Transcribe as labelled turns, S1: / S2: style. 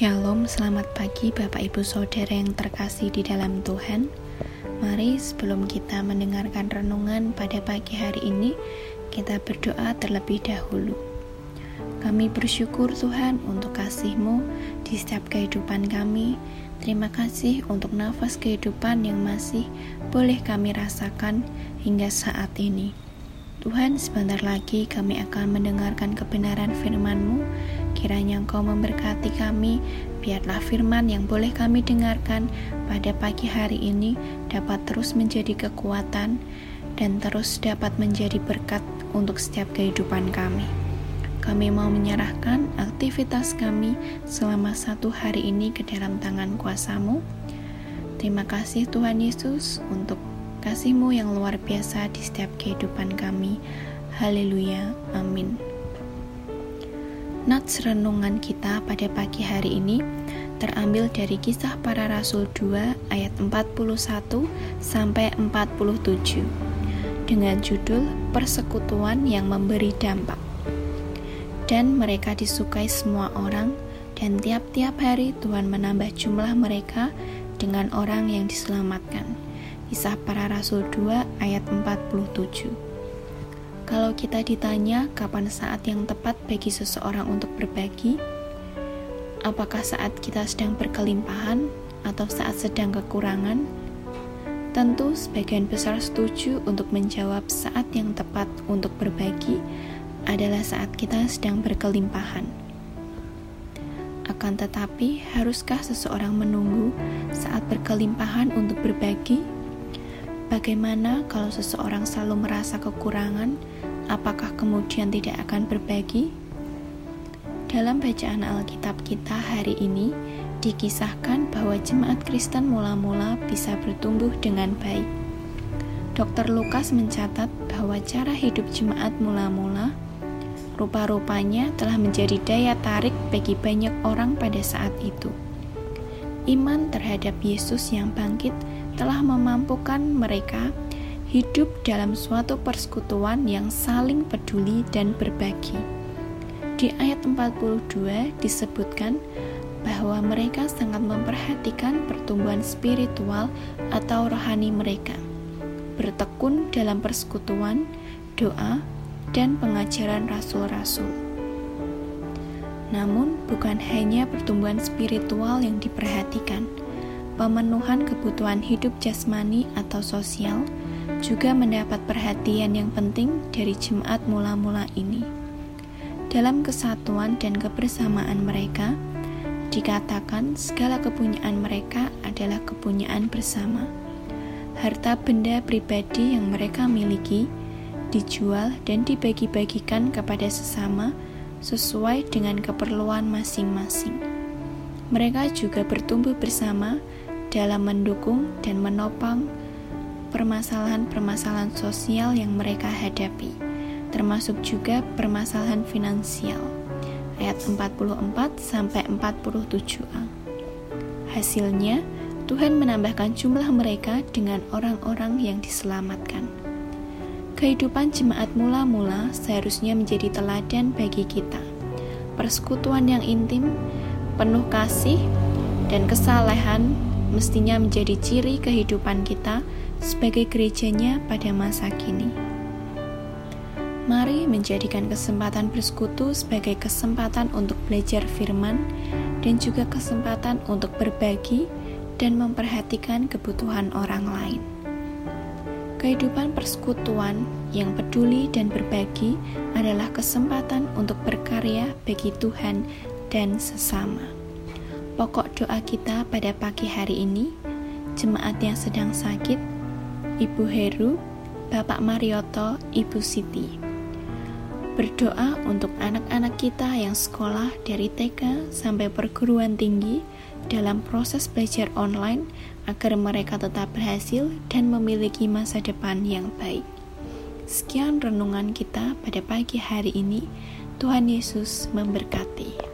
S1: Shalom, selamat pagi Bapak Ibu Saudara yang terkasih di dalam Tuhan. Mari sebelum kita mendengarkan renungan pada pagi hari ini, kita berdoa terlebih dahulu. Kami bersyukur Tuhan untuk kasih-Mu di setiap kehidupan kami. Terima kasih untuk nafas kehidupan yang masih boleh kami rasakan hingga saat ini. Tuhan, sebentar lagi kami akan mendengarkan kebenaran firman-Mu Kiranya Engkau memberkati kami, biarlah firman yang boleh kami dengarkan pada pagi hari ini dapat terus menjadi kekuatan dan terus dapat menjadi berkat untuk setiap kehidupan kami. Kami mau menyerahkan aktivitas kami selama satu hari ini ke dalam tangan kuasamu. Terima kasih Tuhan Yesus untuk kasih-Mu yang luar biasa di setiap kehidupan kami. Haleluya. Amin. Nats renungan kita pada pagi hari ini terambil dari kisah para rasul 2 ayat 41 sampai 47 dengan judul Persekutuan yang memberi dampak. Dan mereka disukai semua orang dan tiap-tiap hari Tuhan menambah jumlah mereka dengan orang yang diselamatkan. Kisah para rasul 2 ayat 47 kalau kita ditanya kapan saat yang tepat bagi seseorang untuk berbagi, apakah saat kita sedang berkelimpahan atau saat sedang kekurangan? Tentu, sebagian besar setuju untuk menjawab saat yang tepat untuk berbagi adalah saat kita sedang berkelimpahan. Akan tetapi, haruskah seseorang menunggu saat berkelimpahan untuk berbagi? Bagaimana kalau seseorang selalu merasa kekurangan? Apakah kemudian tidak akan berbagi? Dalam bacaan Alkitab kita hari ini, dikisahkan bahwa jemaat Kristen mula-mula bisa bertumbuh dengan baik. Dr. Lukas mencatat bahwa cara hidup jemaat mula-mula rupa-rupanya telah menjadi daya tarik bagi banyak orang pada saat itu. Iman terhadap Yesus yang bangkit telah memampukan mereka hidup dalam suatu persekutuan yang saling peduli dan berbagi. Di ayat 42 disebutkan bahwa mereka sangat memperhatikan pertumbuhan spiritual atau rohani mereka, bertekun dalam persekutuan, doa, dan pengajaran rasul-rasul. Namun, bukan hanya pertumbuhan spiritual yang diperhatikan, pemenuhan kebutuhan hidup jasmani atau sosial juga mendapat perhatian yang penting dari jemaat mula-mula ini. Dalam kesatuan dan kebersamaan mereka, dikatakan segala kepunyaan mereka adalah kepunyaan bersama. Harta benda pribadi yang mereka miliki dijual dan dibagi-bagikan kepada sesama sesuai dengan keperluan masing-masing. Mereka juga bertumbuh bersama dalam mendukung dan menopang permasalahan-permasalahan sosial yang mereka hadapi, termasuk juga permasalahan finansial. Ayat 44 sampai 47a. Hasilnya, Tuhan menambahkan jumlah mereka dengan orang-orang yang diselamatkan. Kehidupan jemaat mula-mula seharusnya menjadi teladan bagi kita. Persekutuan yang intim, penuh kasih, dan kesalehan mestinya menjadi ciri kehidupan kita sebagai gerejanya pada masa kini. Mari menjadikan kesempatan bersekutu sebagai kesempatan untuk belajar firman dan juga kesempatan untuk berbagi dan memperhatikan kebutuhan orang lain. Kehidupan persekutuan yang peduli dan berbagi adalah kesempatan untuk berkarya bagi Tuhan dan sesama. Pokok doa kita pada pagi hari ini, jemaat yang sedang sakit, Ibu Heru, Bapak Marioto, Ibu Siti. Berdoa untuk anak-anak kita yang sekolah dari TK sampai perguruan tinggi dalam proses belajar online agar mereka tetap berhasil dan memiliki masa depan yang baik. Sekian renungan kita pada pagi hari ini. Tuhan Yesus memberkati.